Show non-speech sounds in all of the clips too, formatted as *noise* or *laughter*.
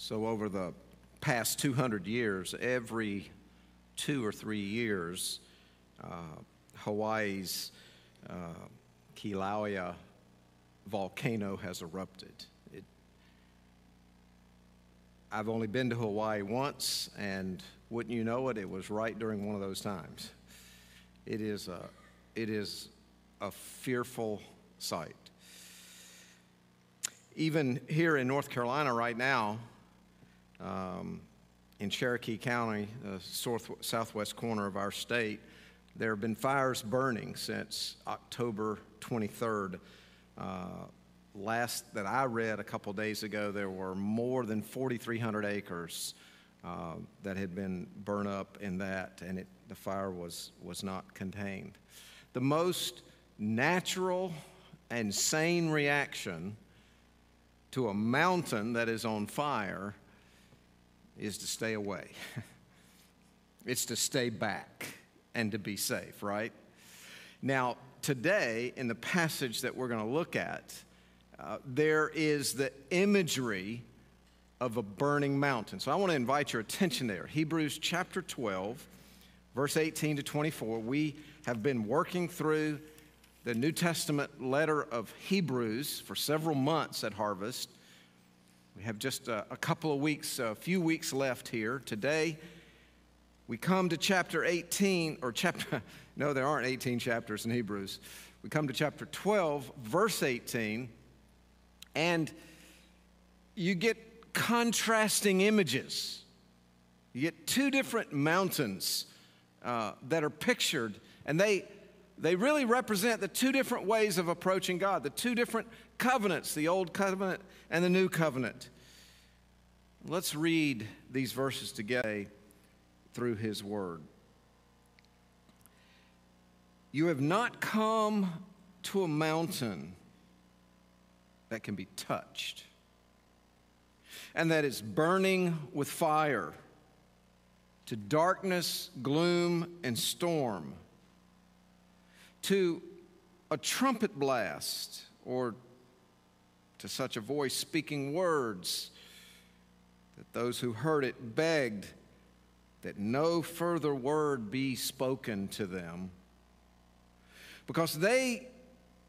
So, over the past 200 years, every two or three years, uh, Hawaii's uh, Kilauea volcano has erupted. It, I've only been to Hawaii once, and wouldn't you know it, it was right during one of those times. It is a, it is a fearful sight. Even here in North Carolina right now, um, in Cherokee County, the south, southwest corner of our state, there have been fires burning since October 23rd. Uh, last that I read a couple days ago, there were more than 4,300 acres uh, that had been burned up in that, and it, the fire was, was not contained. The most natural and sane reaction to a mountain that is on fire is to stay away. *laughs* it's to stay back and to be safe, right? Now, today, in the passage that we're going to look at, uh, there is the imagery of a burning mountain. So I want to invite your attention there. Hebrews chapter 12, verse 18 to 24. We have been working through the New Testament letter of Hebrews for several months at Harvest. We have just a, a couple of weeks, a few weeks left here. Today, we come to chapter 18, or chapter, *laughs* no, there aren't 18 chapters in Hebrews. We come to chapter 12, verse 18, and you get contrasting images. You get two different mountains uh, that are pictured, and they, they really represent the two different ways of approaching God, the two different covenants, the old covenant and the new covenant. Let's read these verses together through his word. You have not come to a mountain that can be touched and that is burning with fire, to darkness, gloom, and storm, to a trumpet blast or to such a voice speaking words that those who heard it begged that no further word be spoken to them because they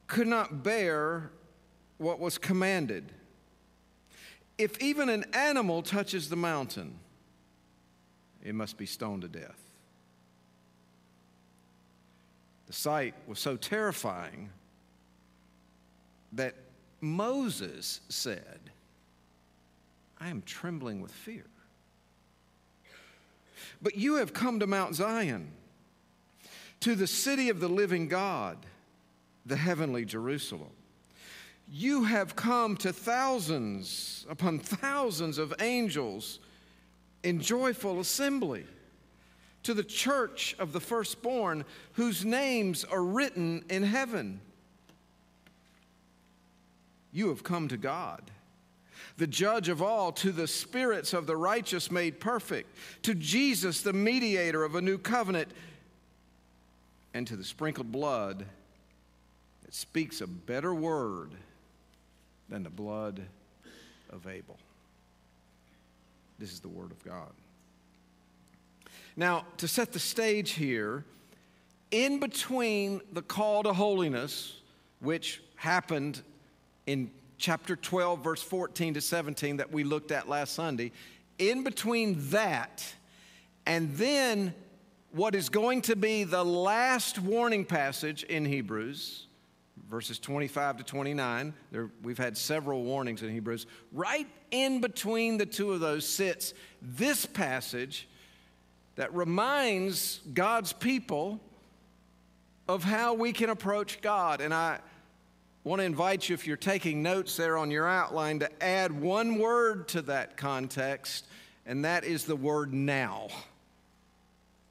could not bear what was commanded. If even an animal touches the mountain, it must be stoned to death. The sight was so terrifying that Moses said, I am trembling with fear. But you have come to Mount Zion, to the city of the living God, the heavenly Jerusalem. You have come to thousands upon thousands of angels in joyful assembly, to the church of the firstborn, whose names are written in heaven. You have come to God the judge of all, to the spirits of the righteous made perfect, to Jesus, the mediator of a new covenant, and to the sprinkled blood that speaks a better word than the blood of Abel. This is the word of God. Now, to set the stage here, in between the call to holiness, which happened in chapter 12, verse 14 to 17 that we looked at last Sunday, in between that and then what is going to be the last warning passage in Hebrews, verses 25 to 29. There, we've had several warnings in Hebrews. Right in between the two of those sits this passage that reminds God's people of how we can approach God. And I, want to invite you, if you're taking notes there on your outline, to add one word to that context, and that is the word now.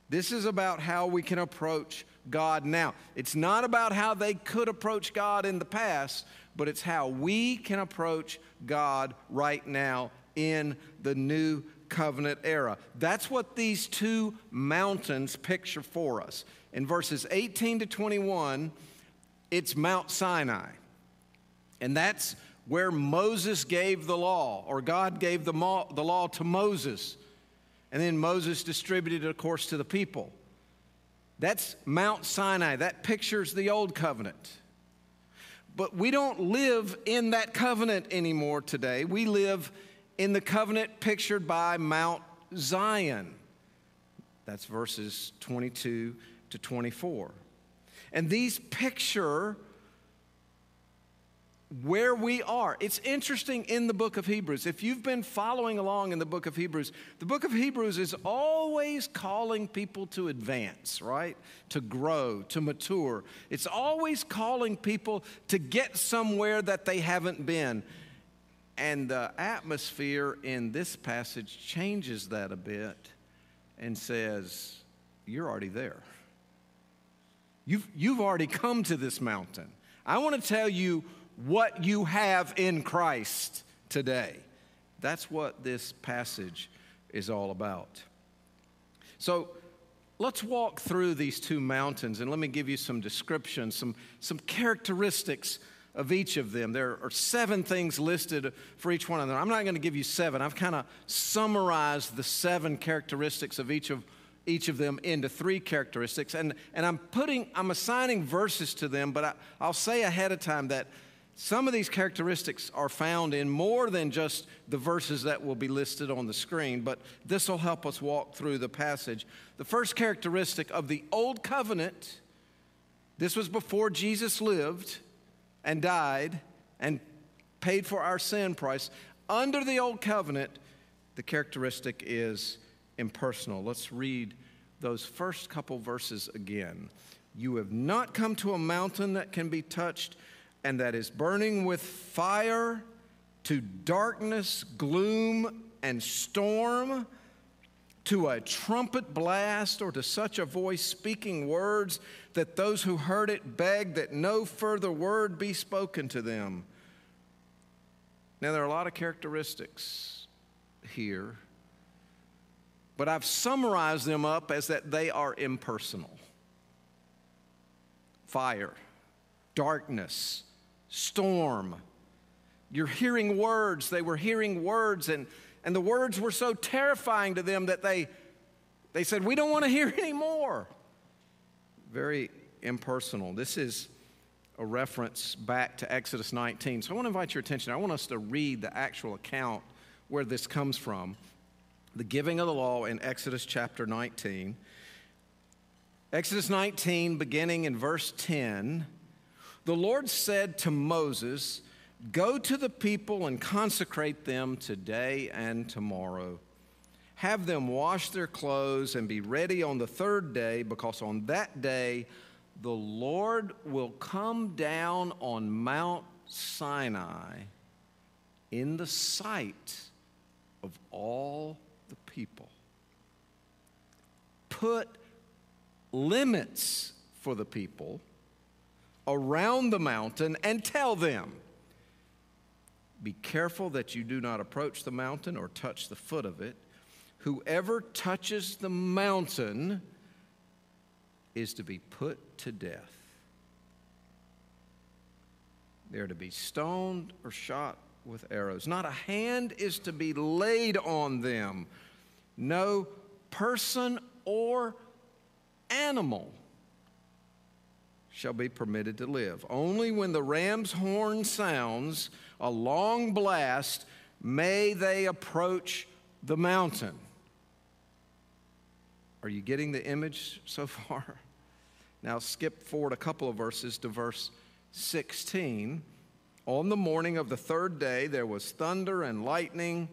This is about how we can approach God now. It's not about how they could approach God in the past, but it's how we can approach God right now in the new covenant era. That's what these two mountains picture for us. In verses 18 to 21, it's Mount Sinai. And that's where Moses gave the law, or God gave the, the law to Moses. And then Moses distributed it, of course, to the people. That's Mount Sinai. That pictures the old covenant. But we don't live in that covenant anymore today. We live in the covenant pictured by Mount Zion. That's verses 22 to 24. And these picture where we are. It's interesting in the book of Hebrews. If you've been following along in the book of Hebrews, the book of Hebrews is always calling people to advance, right? To grow, to mature. It's always calling people to get somewhere that they haven't been. And the atmosphere in this passage changes that a bit and says, You're already there. You've, you've already come to this mountain. I want to tell you what you have in Christ today. That's what this passage is all about. So let's walk through these two mountains and let me give you some descriptions, some, some characteristics of each of them. There are seven things listed for each one of them. I'm not going to give you seven. I've kind of summarized the seven characteristics of each of each of them into three characteristics. And, and I'm putting, I'm assigning verses to them, but I, I'll say ahead of time that some of these characteristics are found in more than just the verses that will be listed on the screen, but this will help us walk through the passage. The first characteristic of the Old Covenant, this was before Jesus lived and died and paid for our sin price. Under the Old Covenant, the characteristic is impersonal. Let's read those first couple verses again. You have not come to a mountain that can be touched and that is burning with fire to darkness, gloom, and storm, to a trumpet blast, or to such a voice speaking words that those who heard it begged that no further word be spoken to them. Now, there are a lot of characteristics here, but I've summarized them up as that they are impersonal fire, darkness, storm. You're hearing words. They were hearing words, and, and the words were so terrifying to them that they, they said, We don't want to hear *laughs* anymore. Very impersonal. This is a reference back to Exodus 19. So I want to invite your attention. I want us to read the actual account where this comes from the giving of the law in Exodus chapter 19. Exodus 19, beginning in verse 10 the Lord said to Moses, Go to the people and consecrate them today and tomorrow. Have them wash their clothes and be ready on the third day, because on that day the Lord will come down on Mount Sinai in the sight of all the people. Put limits for the people around the mountain and tell them, Be careful that you do not approach the mountain or touch the foot of it. Whoever touches the mountain is to be put to death. They're to be stoned or shot with arrows. Not a hand is to be laid on them. No person or animal shall be permitted to live. Only when the ram's horn sounds a long blast may they approach the mountain. Are you getting the image so far? *laughs* Now, skip forward a couple of verses to verse 16. On the morning of the third day, there was thunder and lightning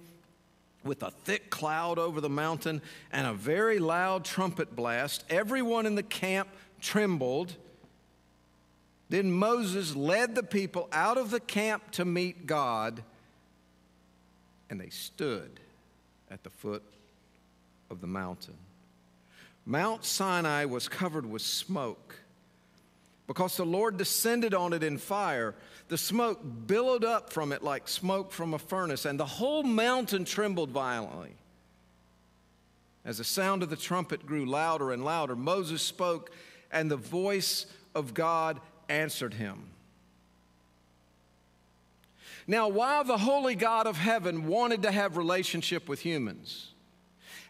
with a thick cloud over the mountain and a very loud trumpet blast. Everyone in the camp trembled. Then Moses led the people out of the camp to meet God, and they stood at the foot of the mountain. Mount Sinai was covered with smoke because the Lord descended on it in fire. The smoke billowed up from it like smoke from a furnace, and the whole mountain trembled violently. As the sound of the trumpet grew louder and louder, Moses spoke, and the voice of God answered him Now, while the holy God of heaven wanted to have relationship with humans,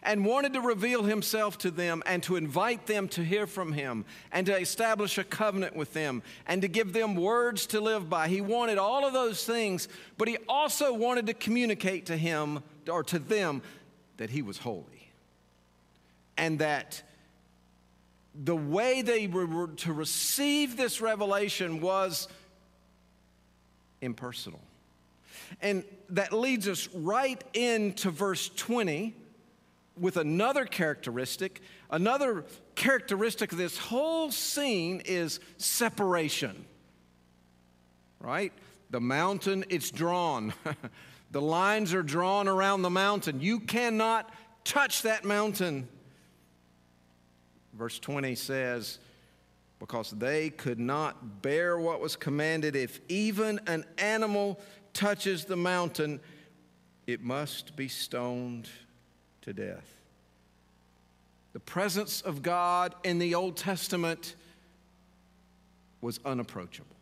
and wanted to reveal himself to them and to invite them to hear from him and to establish a covenant with them and to give them words to live by. He wanted all of those things, but he also wanted to communicate to him or to them that he was holy and that the way they were to receive this revelation was impersonal. And that leads us right into verse 20 with another characteristic. Another characteristic of this whole scene is separation. Right? The mountain, it's drawn. *laughs* the lines are drawn around the mountain. You cannot touch that mountain. Verse 20 says, because they could not bear what was commanded, if even an animal touches the mountain, it must be stoned to death. The presence of God in the Old Testament was unapproachable.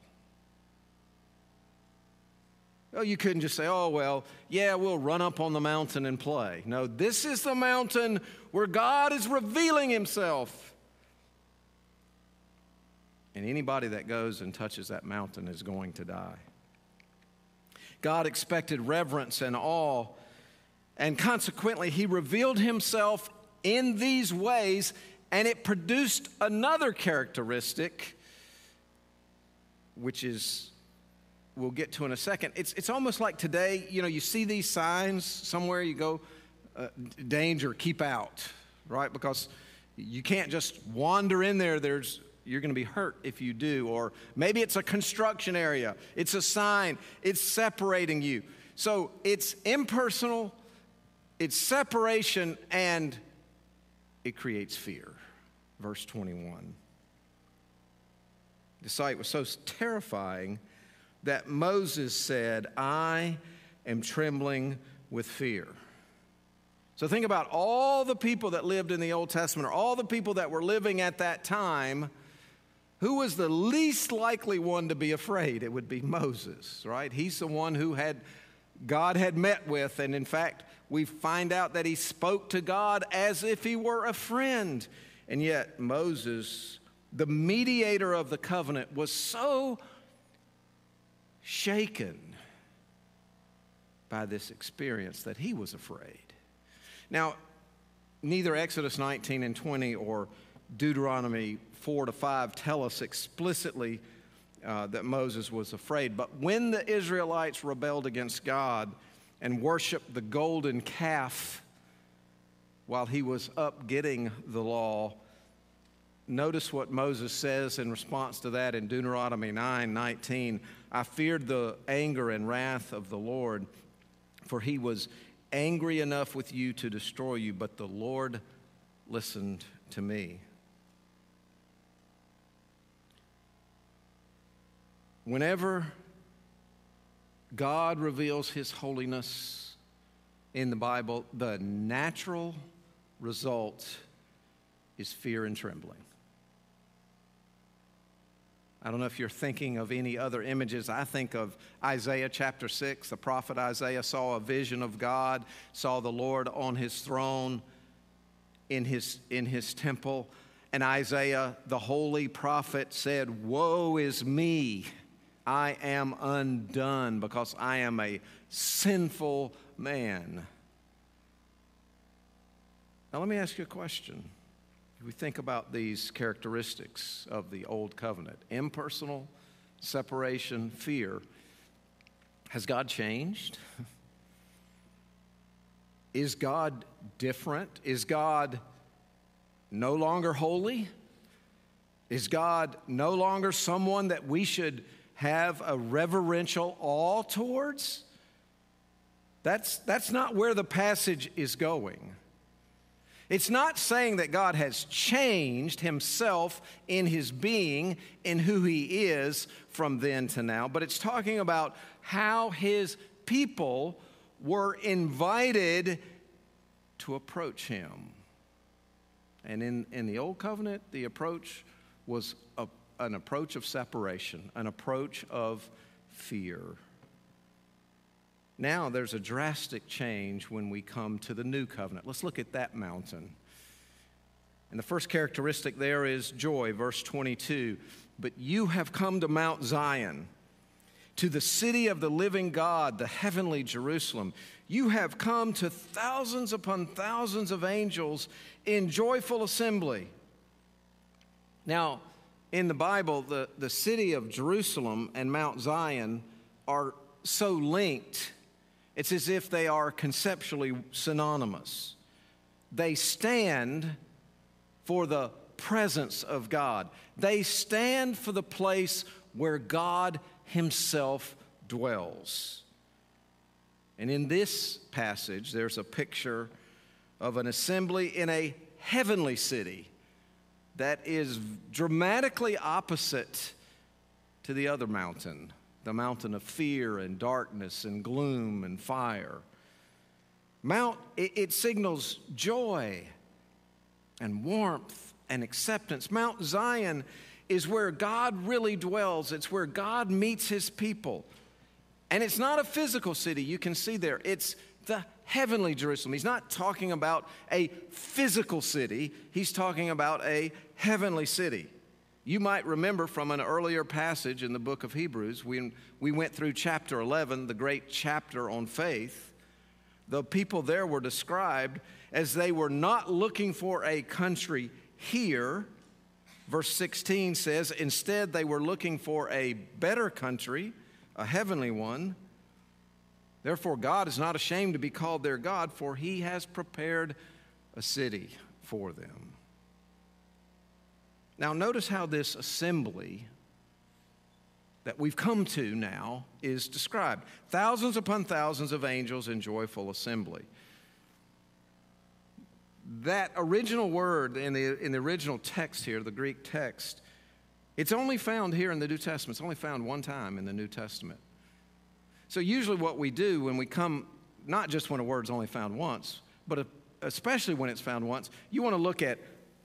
Oh, you couldn't just say, oh, well, yeah, we'll run up on the mountain and play. No, this is the mountain where God is revealing himself. And anybody that goes and touches that mountain is going to die. God expected reverence and awe and consequently, he revealed himself in these ways, and it produced another characteristic, which is, we'll get to in a second. It's, it's almost like today, you know, you see these signs somewhere, you go, uh, danger, keep out, right? Because you can't just wander in there. There's you're going to be hurt if you do. Or maybe it's a construction area, it's a sign, it's separating you. So it's impersonal, it's separation and it creates fear. Verse 21. The sight was so terrifying that Moses said, I am trembling with fear. So think about all the people that lived in the Old Testament, or all the people that were living at that time. Who was the least likely one to be afraid? It would be Moses, right? He's the one who had God had met with, and in fact, we find out that he spoke to God as if he were a friend. And yet, Moses, the mediator of the covenant, was so shaken by this experience that he was afraid. Now, neither Exodus 19 and 20 or Deuteronomy 4 to 5 tell us explicitly uh, that Moses was afraid. But when the Israelites rebelled against God, and worshiped the golden calf while he was up getting the law. Notice what Moses says in response to that in Deuteronomy 9 19. I feared the anger and wrath of the Lord, for he was angry enough with you to destroy you, but the Lord listened to me. Whenever God reveals His holiness in the Bible, the natural result is fear and trembling. I don't know if you're thinking of any other images. I think of Isaiah chapter 6. The prophet Isaiah saw a vision of God, saw the Lord on his throne in his, in his temple. And Isaiah, the holy prophet, said, Woe is me! I am undone because I am a sinful man. Now, let me ask you a question. We think about these characteristics of the Old Covenant impersonal, separation, fear has God changed? *laughs* Is God different? Is God no longer holy? Is God no longer someone that we should have a reverential awe towards. That's, that's not where the passage is going. It's not saying that God has changed himself in his being, in who he is from then to now, but it's talking about how his people were invited to approach him. And in, in the Old Covenant, the approach was a an approach of separation, an approach of fear. Now there's a drastic change when we come to the new covenant. Let's look at that mountain. And the first characteristic there is joy, verse 22. But you have come to Mount Zion, to the city of the living God, the heavenly Jerusalem. You have come to thousands upon thousands of angels in joyful assembly. Now, in the Bible, the, the city of Jerusalem and Mount Zion are so linked, it's as if they are conceptually synonymous. They stand for the presence of God, they stand for the place where God Himself dwells. And in this passage, there's a picture of an assembly in a heavenly city that is dramatically opposite to the other mountain, the mountain of fear and darkness and gloom and fire. Mount, it, it signals joy and warmth and acceptance. Mount Zion is where God really dwells, it's where God meets his people. And it's not a physical city, you can see there. It's the heavenly Jerusalem. He's not talking about a physical city, he's talking about a heavenly city. You might remember from an earlier passage in the book of Hebrews, when we went through chapter 11, the great chapter on faith, the people there were described as they were not looking for a country here. Verse 16 says, instead, they were looking for a better country, a heavenly one. Therefore, God is not ashamed to be called their God, for he has prepared a city for them. Now, notice how this assembly that we've come to now is described thousands upon thousands of angels in joyful assembly. That original word in the, in the original text here, the Greek text, it's only found here in the New Testament. It's only found one time in the New Testament. So, usually, what we do when we come, not just when a word's only found once, but especially when it's found once, you want to look at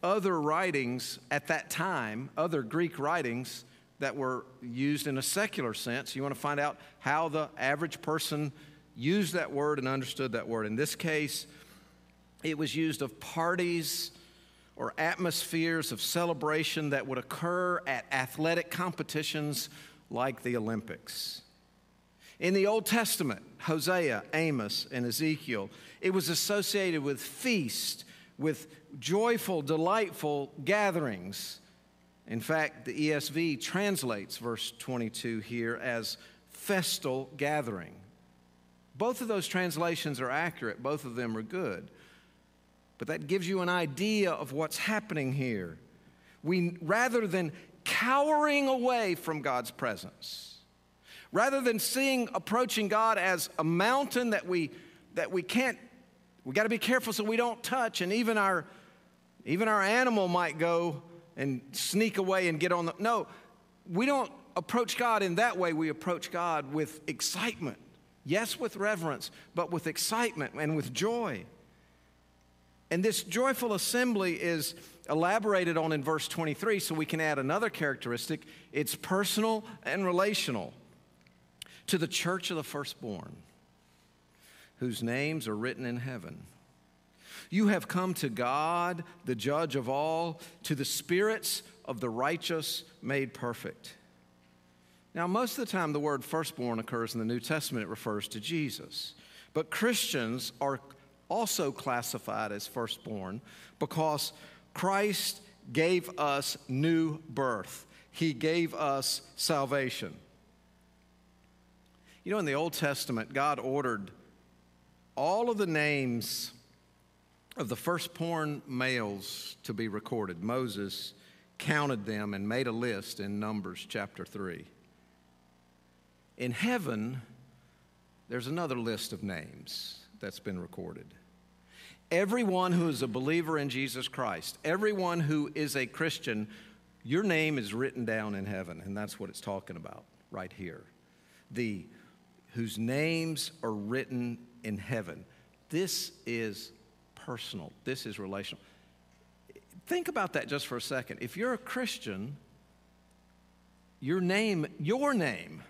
other writings at that time, other Greek writings that were used in a secular sense. You want to find out how the average person used that word and understood that word. In this case, it was used of parties or atmospheres of celebration that would occur at athletic competitions like the Olympics. In the Old Testament, Hosea, Amos, and Ezekiel, it was associated with feast, with joyful, delightful gatherings. In fact, the ESV translates verse 22 here as festal gathering. Both of those translations are accurate, both of them are good. But that gives you an idea of what's happening here. We, rather than cowering away from God's presence, rather than seeing approaching God as a mountain that we, that we can't, we got to be careful so we don't touch, and even our even our animal might go and sneak away and get on the. No, we don't approach God in that way. We approach God with excitement. Yes, with reverence, but with excitement and with joy. And this joyful assembly is elaborated on in verse 23, so we can add another characteristic it's personal and relational to the church of the firstborn, whose names are written in heaven. You have come to God, the judge of all, to the spirits of the righteous made perfect. Now, most of the time, the word firstborn occurs in the New Testament, it refers to Jesus. But Christians are also classified as firstborn because Christ gave us new birth, He gave us salvation. You know, in the Old Testament, God ordered all of the names of the firstborn males to be recorded. Moses counted them and made a list in Numbers chapter 3. In heaven, there's another list of names that's been recorded. Everyone who is a believer in Jesus Christ, everyone who is a Christian, your name is written down in heaven, and that's what it's talking about right here. The whose names are written in heaven. This is personal, this is relational. Think about that just for a second. If you're a Christian, your name, your name,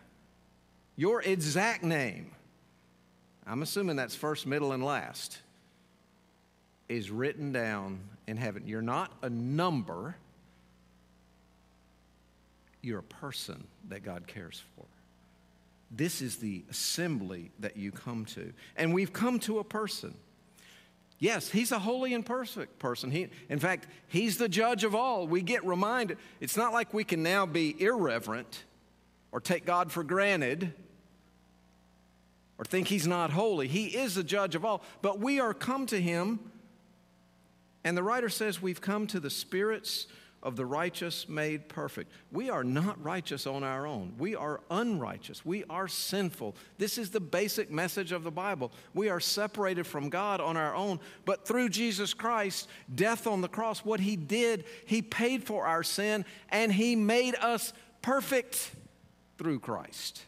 your exact name I'm assuming that's first, middle, and last, is written down in heaven. You're not a number, you're a person that God cares for. This is the assembly that you come to. And we've come to a person. Yes, he's a holy and perfect person. He, in fact, he's the judge of all. We get reminded. It's not like we can now be irreverent or take God for granted or think he's not holy. He is the judge of all. But we are come to him, and the writer says we've come to the spirits of the righteous made perfect. We are not righteous on our own. We are unrighteous. We are sinful. This is the basic message of the Bible. We are separated from God on our own, but through Jesus Christ, death on the cross, what He did, He paid for our sin and He made us perfect through Christ.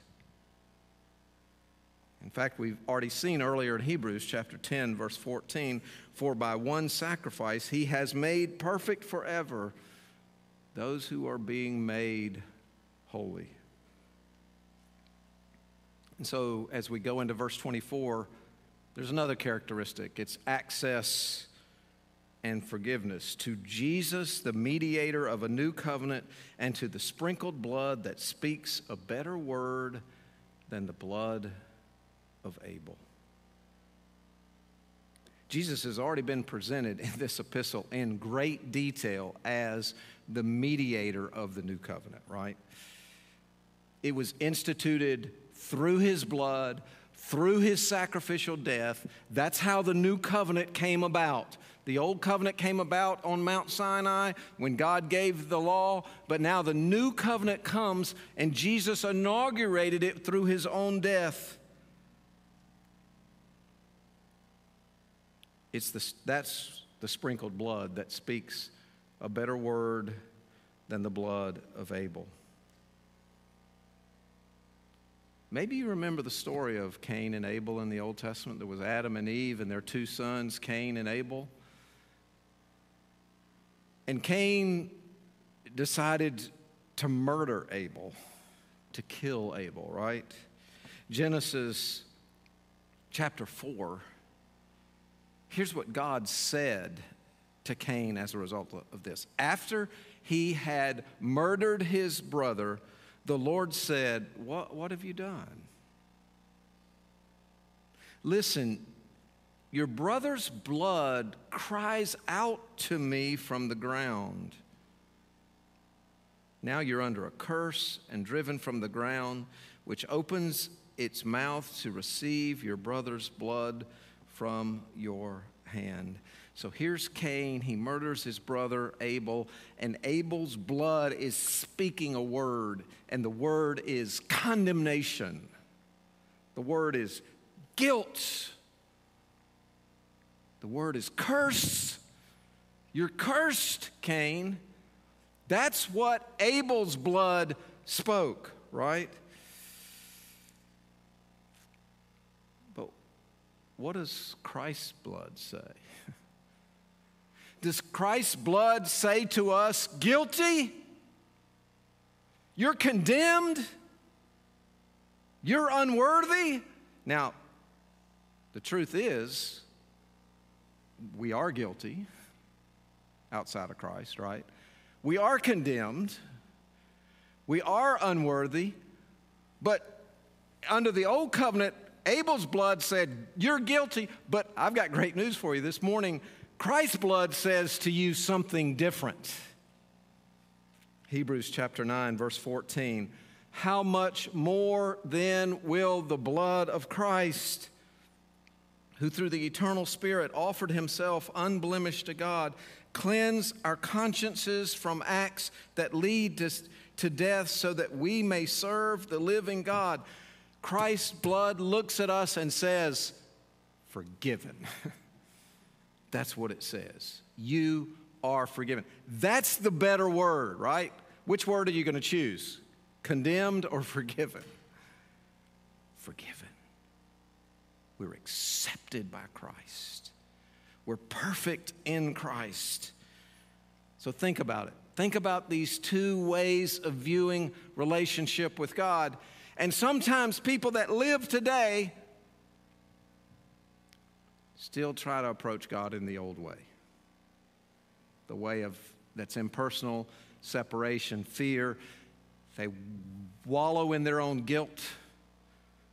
In fact, we've already seen earlier in Hebrews chapter 10, verse 14, for by one sacrifice he has made perfect forever those who are being made holy. And so, as we go into verse 24, there's another characteristic it's access and forgiveness to Jesus, the mediator of a new covenant, and to the sprinkled blood that speaks a better word than the blood of Abel. Jesus has already been presented in this epistle in great detail as the mediator of the new covenant, right? It was instituted through his blood, through his sacrificial death. That's how the new covenant came about. The old covenant came about on Mount Sinai when God gave the law, but now the new covenant comes and Jesus inaugurated it through his own death. It's the, that's the sprinkled blood that speaks a better word than the blood of Abel. Maybe you remember the story of Cain and Abel in the Old Testament. There was Adam and Eve and their two sons, Cain and Abel. And Cain decided to murder Abel, to kill Abel, right? Genesis chapter 4. Here's what God said to Cain as a result of this. After he had murdered his brother, the Lord said, What, what have you done? Listen, your brother's blood cries out to me from the ground. Now you're under a curse and driven from the ground, which opens its mouth to receive your brother's blood from your hand. So here's Cain. He murders his brother Abel, and Abel's blood is speaking a word, and the word is condemnation. The word is guilt. The word is curse. You're cursed, Cain. That's what Abel's blood spoke, right? But what does Christ's blood say? *laughs* Does Christ's blood say to us, guilty? You're condemned? You're unworthy? Now, the truth is, we are guilty outside of Christ, right? We are condemned. We are unworthy. But under the old covenant, Abel's blood said, You're guilty. But I've got great news for you this morning. Christ's blood says to you something different. Hebrews chapter 9, verse 14. How much more then will the blood of Christ, who through the eternal Spirit offered himself unblemished to God, cleanse our consciences from acts that lead to, to death so that we may serve the living God? Christ's blood looks at us and says, Forgiven. *laughs* That's what it says. You are forgiven. That's the better word, right? Which word are you going to choose? Condemned or forgiven? Forgiven. We're accepted by Christ. We're perfect in Christ. So think about it. Think about these two ways of viewing relationship with God. And sometimes people that live today still try to approach God in the old way. The way of that's impersonal, separation, fear. They wallow in their own guilt.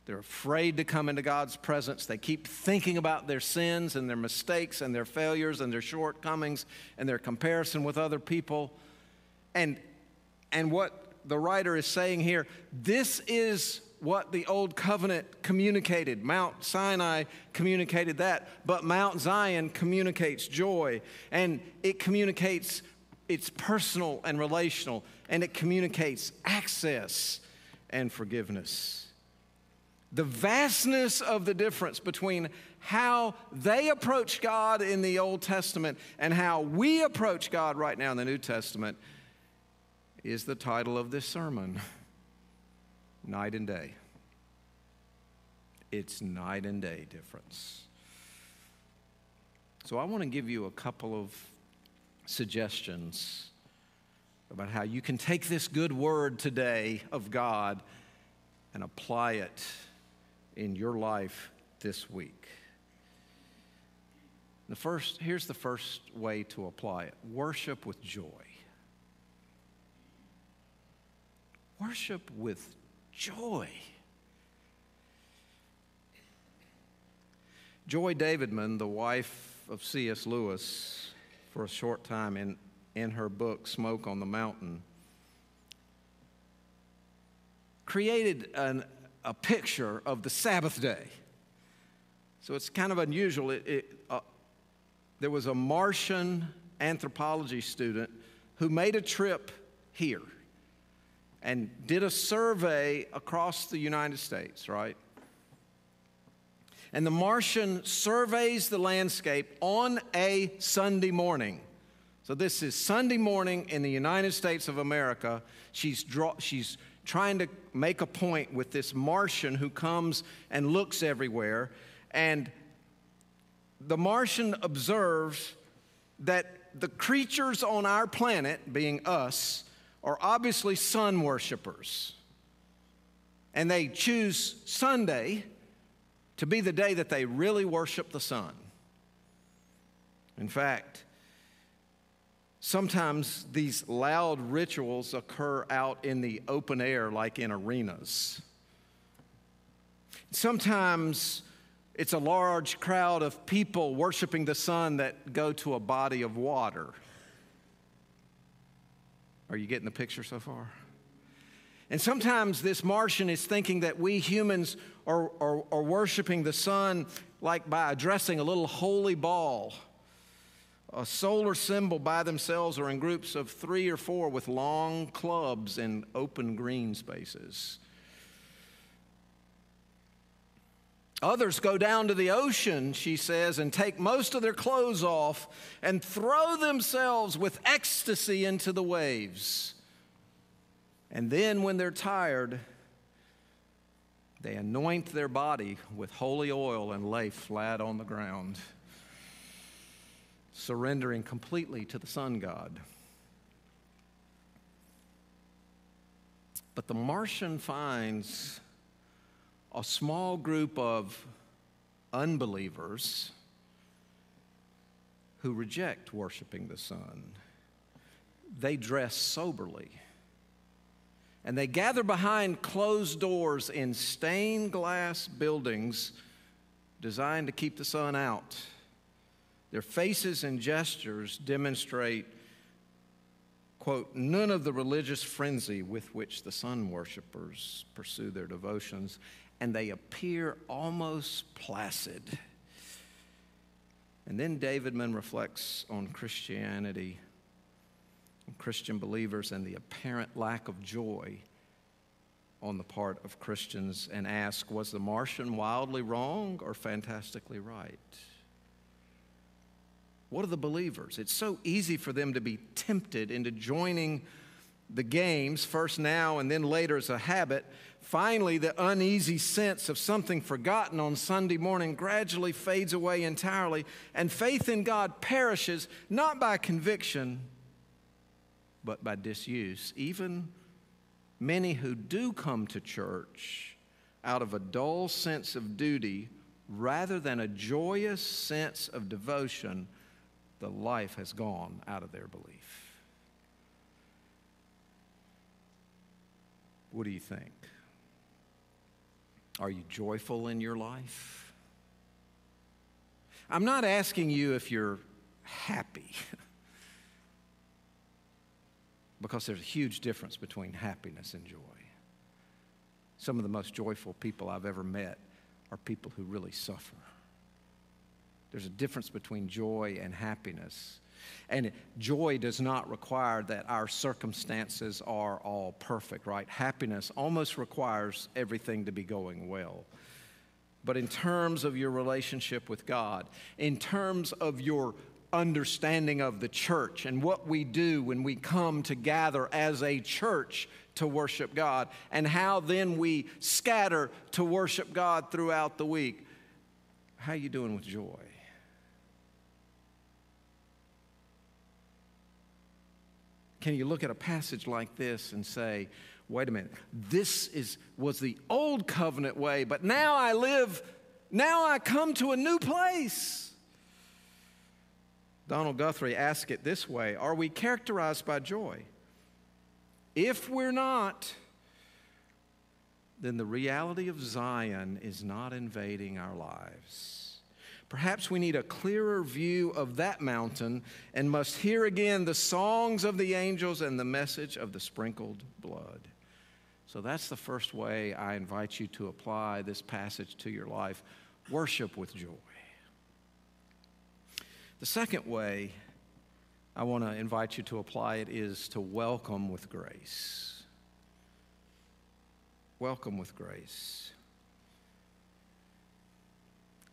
They're afraid to come into God's presence. They keep thinking about their sins and their mistakes and their failures and their shortcomings and their comparison with other people. And, and what the writer is saying here this is what the old covenant communicated. Mount Sinai communicated that, but Mount Zion communicates joy and it communicates it's personal and relational and it communicates access and forgiveness. The vastness of the difference between how they approach God in the Old Testament and how we approach God right now in the New Testament is the title of this sermon *laughs* Night and Day. It's night and day difference. So I want to give you a couple of suggestions about how you can take this good word today of God and apply it in your life this week. The first, here's the first way to apply it worship with joy. Worship with joy. Joy Davidman, the wife of C.S. Lewis, for a short time in, in her book, Smoke on the Mountain, created an, a picture of the Sabbath day. So it's kind of unusual. It, it, uh, there was a Martian anthropology student who made a trip here and did a survey across the United States, right? And the Martian surveys the landscape on a Sunday morning. So this is Sunday morning in the United States of America. She's, draw, she's trying to make a point with this Martian who comes and looks everywhere. And the Martian observes that the creatures on our planet, being us, are obviously sun worshipers. And they choose Sunday to be the day that they really worship the sun. In fact, sometimes these loud rituals occur out in the open air, like in arenas. Sometimes it's a large crowd of people worshiping the sun that go to a body of water. Are you getting the picture so far? And sometimes this Martian is thinking that we humans are, are, are worshiping the sun like by addressing a little holy ball, a solar symbol by themselves or in groups of three or four with long clubs in open green spaces. Others go down to the ocean, she says, and take most of their clothes off and throw themselves with ecstasy into the waves. And then, when they're tired, they anoint their body with holy oil and lay flat on the ground, surrendering completely to the sun god. But the Martian finds a small group of unbelievers who reject worshiping the sun. They dress soberly. And they gather behind closed doors in stained glass buildings designed to keep the sun out. Their faces and gestures demonstrate, quote, none of the religious frenzy with which the sun worshippers pursue their devotions and they appear almost placid. And then Davidman reflects on Christianity, on Christian believers, and the apparent lack of joy on the part of Christians and asks Was the Martian wildly wrong or fantastically right? What are the believers? It's so easy for them to be tempted into joining the games, first now and then later as a habit, Finally, the uneasy sense of something forgotten on Sunday morning gradually fades away entirely, and faith in God perishes not by conviction, but by disuse. Even many who do come to church out of a dull sense of duty rather than a joyous sense of devotion, the life has gone out of their belief. What do you think? Are you joyful in your life? I'm not asking you if you're happy, *laughs* because there's a huge difference between happiness and joy. Some of the most joyful people I've ever met are people who really suffer. There's a difference between joy and happiness. And joy does not require that our circumstances are all perfect, right? Happiness almost requires everything to be going well. But in terms of your relationship with God, in terms of your understanding of the church and what we do when we come to gather as a church to worship God, and how then we scatter to worship God throughout the week, how are you doing with joy? Can you look at a passage like this and say, wait a minute, this is, was the old covenant way, but now I live, now I come to a new place. Donald Guthrie asked it this way Are we characterized by joy? If we're not, then the reality of Zion is not invading our lives. Perhaps we need a clearer view of that mountain and must hear again the songs of the angels and the message of the sprinkled blood. So that's the first way I invite you to apply this passage to your life worship with joy. The second way I want to invite you to apply it is to welcome with grace. Welcome with grace.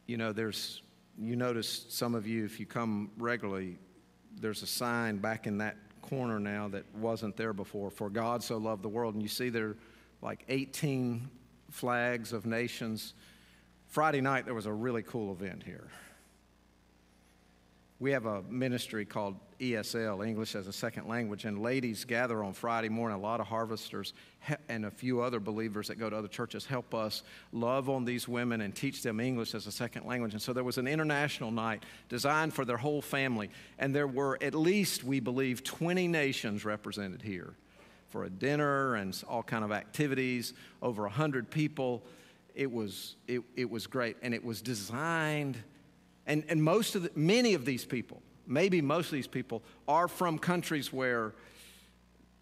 You know, there's you notice some of you, if you come regularly, there's a sign back in that corner now that wasn't there before for God so loved the world. And you see there are like 18 flags of nations. Friday night, there was a really cool event here. We have a ministry called ESL, English as a Second Language, and ladies gather on Friday morning. A lot of harvesters and a few other believers that go to other churches help us love on these women and teach them English as a second language. And so there was an international night designed for their whole family, and there were at least, we believe, 20 nations represented here for a dinner and all kind of activities, over 100 people. It was, it, it was great, and it was designed – and, and most of the, many of these people, maybe most of these people, are from countries where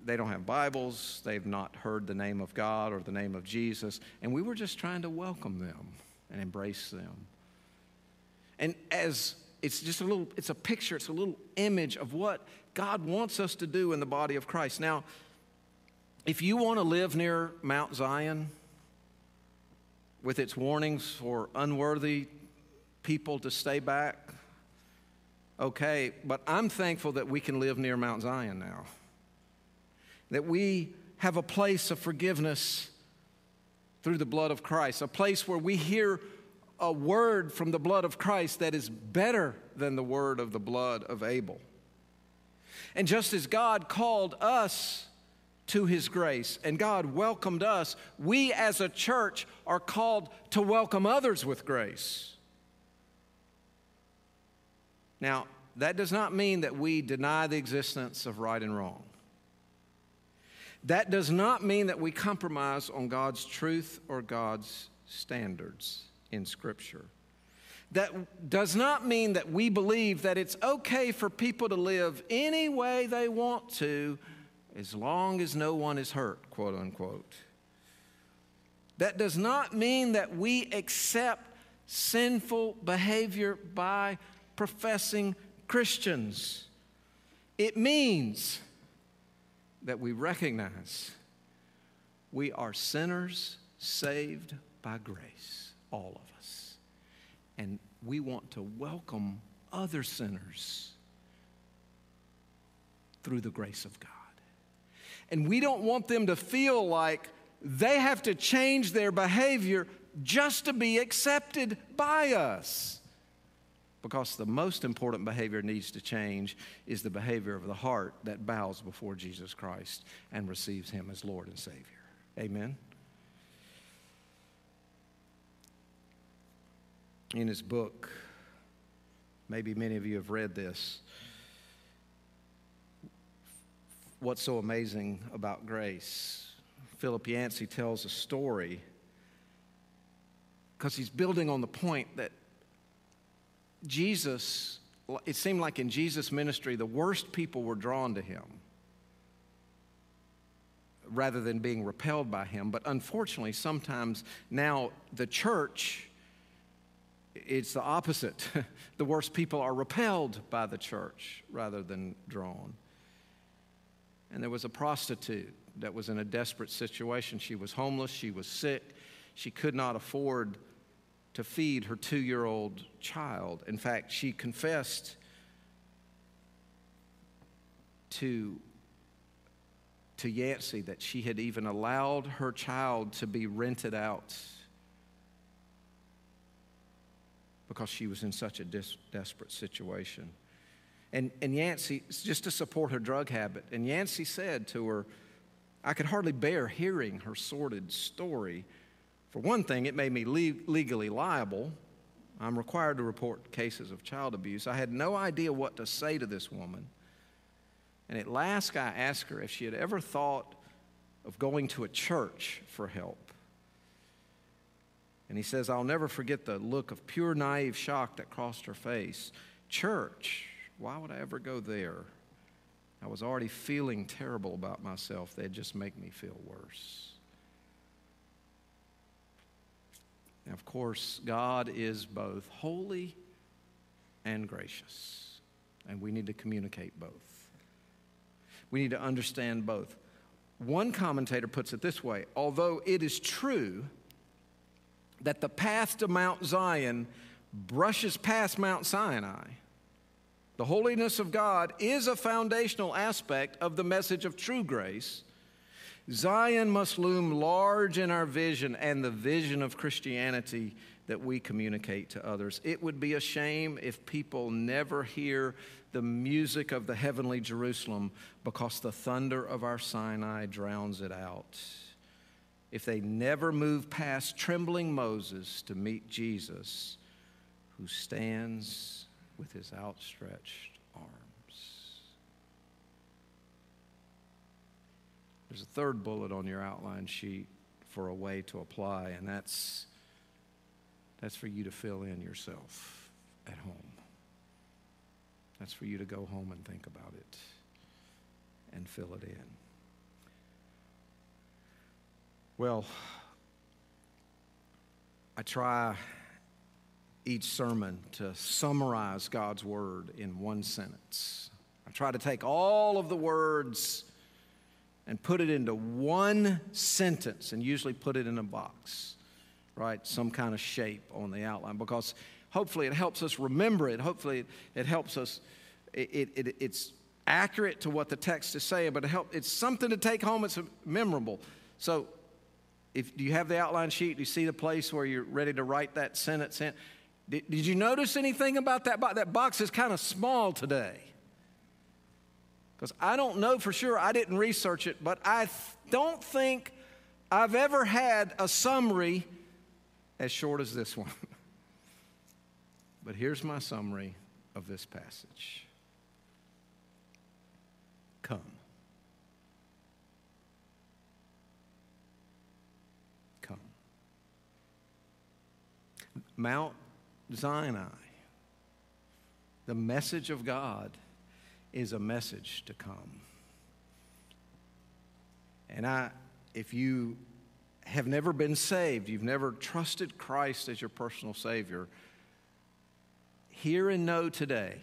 they don't have Bibles, they've not heard the name of God or the name of Jesus, and we were just trying to welcome them and embrace them. And as it's just a little, it's a picture, it's a little image of what God wants us to do in the body of Christ. Now, if you want to live near Mount Zion with its warnings for unworthy people to stay back. Okay, but I'm thankful that we can live near Mount Zion now. That we have a place of forgiveness through the blood of Christ, a place where we hear a word from the blood of Christ that is better than the word of the blood of Abel. And just as God called us to his grace and God welcomed us, we as a church are called to welcome others with grace. Now, that does not mean that we deny the existence of right and wrong. That does not mean that we compromise on God's truth or God's standards in Scripture. That does not mean that we believe that it's okay for people to live any way they want to as long as no one is hurt, quote unquote. That does not mean that we accept sinful behavior by professing Christians. It means that we recognize we are sinners saved by grace, all of us. And we want to welcome other sinners through the grace of God. And we don't want them to feel like they have to change their behavior just to be accepted by us because the most important behavior needs to change is the behavior of the heart that bows before Jesus Christ and receives Him as Lord and Savior. Amen. in his book, maybe many of you have read this. What's so amazing about grace? Philip Yancey tells a story because he's building on the point that Jesus, it seemed like in Jesus' ministry, the worst people were drawn to him rather than being repelled by him. But unfortunately, sometimes now the church, it's the opposite. *laughs* the worst people are repelled by the church rather than drawn. And there was a prostitute that was in a desperate situation. She was homeless, she was sick, she could not afford to feed her two year old child. In fact, she confessed to, to Yancey that she had even allowed her child to be rented out because she was in such a dis- desperate situation. And, and Yancey, just to support her drug habit, and Yancey said to her, I could hardly bear hearing her sordid story for one thing, it made me le- legally liable. I'm required to report cases of child abuse. I had no idea what to say to this woman. And at last, I asked her if she had ever thought of going to a church for help. And he says, I'll never forget the look of pure naive shock that crossed her face. Church, why would I ever go there? I was already feeling terrible about myself. They'd just make me feel worse. Now, of course, God is both holy and gracious, and we need to communicate both. We need to understand both. One commentator puts it this way although it is true that the path to Mount Zion brushes past Mount Sinai, the holiness of God is a foundational aspect of the message of true grace Zion must loom large in our vision and the vision of Christianity that we communicate to others. It would be a shame if people never hear the music of the heavenly Jerusalem because the thunder of our Sinai drowns it out. If they never move past trembling Moses to meet Jesus, who stands with his outstretched There's a third bullet on your outline sheet for a way to apply, and that's, that's for you to fill in yourself at home. That's for you to go home and think about it and fill it in. Well, I try each sermon to summarize God's word in one sentence. I try to take all of the words and put it into one sentence and usually put it in a box, right? Some kind of shape on the outline because hopefully it helps us remember it. Hopefully it, it helps us, it, it, it's accurate to what the text is saying, but it help, it's something to take home. It's memorable. So if do you have the outline sheet? Do you see the place where you're ready to write that sentence in? Did, did you notice anything about that box? That box is kind of small today. Because I don't know for sure, I didn't research it, but I don't think I've ever had a summary as short as this one. *laughs* but here's my summary of this passage Come. Come. Mount Sinai, the message of God is a message to come. And I, if you have never been saved, you've never trusted Christ as your personal Savior, hear and know today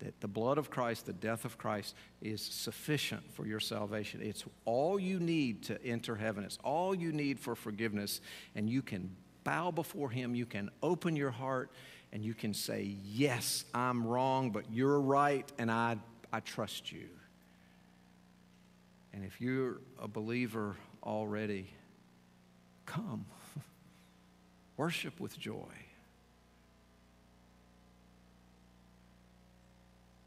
that the blood of Christ, the death of Christ, is sufficient for your salvation. It's all you need to enter heaven, it's all you need for forgiveness, and you can bow before Him, you can open your heart and you can say, Yes, I'm wrong, but you're right, and I, I trust you. And if you're a believer already, come. *laughs* Worship with joy.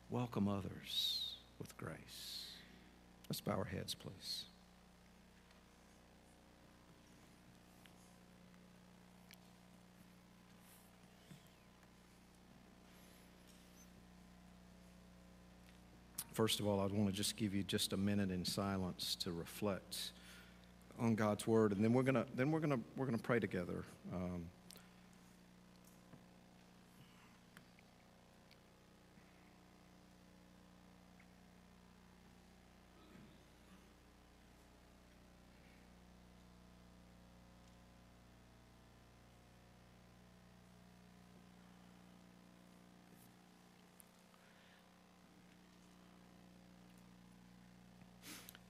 Welcome others with grace. Let's bow our heads, please. First of all, I'd want to just give you just a minute in silence to reflect on God's word, and then we're gonna then we're gonna we're gonna pray together. Um,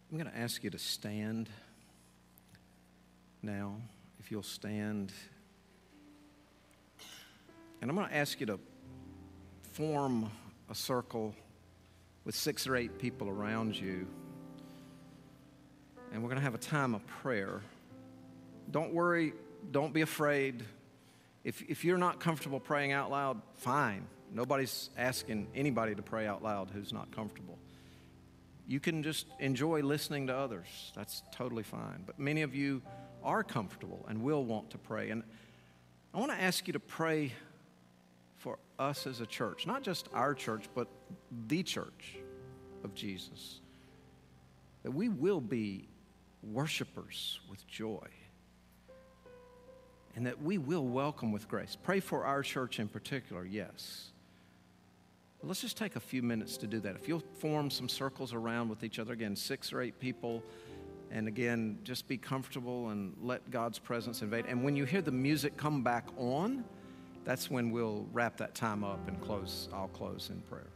I'm going to ask you to stand now, if you'll stand. And I'm going to ask you to form a circle with six or eight people around you. And we're going to have a time of prayer. Don't worry, don't be afraid. If, if you're not comfortable praying out loud, fine. Nobody's asking anybody to pray out loud who's not comfortable. You can just enjoy listening to others. That's totally fine. But many of you are comfortable and will want to pray. And I want to ask you to pray for us as a church, not just our church, but the church of Jesus. That we will be worshipers with joy. And that we will welcome with grace. Pray for our church in particular, yes. Let's just take a few minutes to do that. If you'll form some circles around with each other, again, six or eight people, and again, just be comfortable and let God's presence invade. And when you hear the music come back on, that's when we'll wrap that time up and close. I'll close in prayer.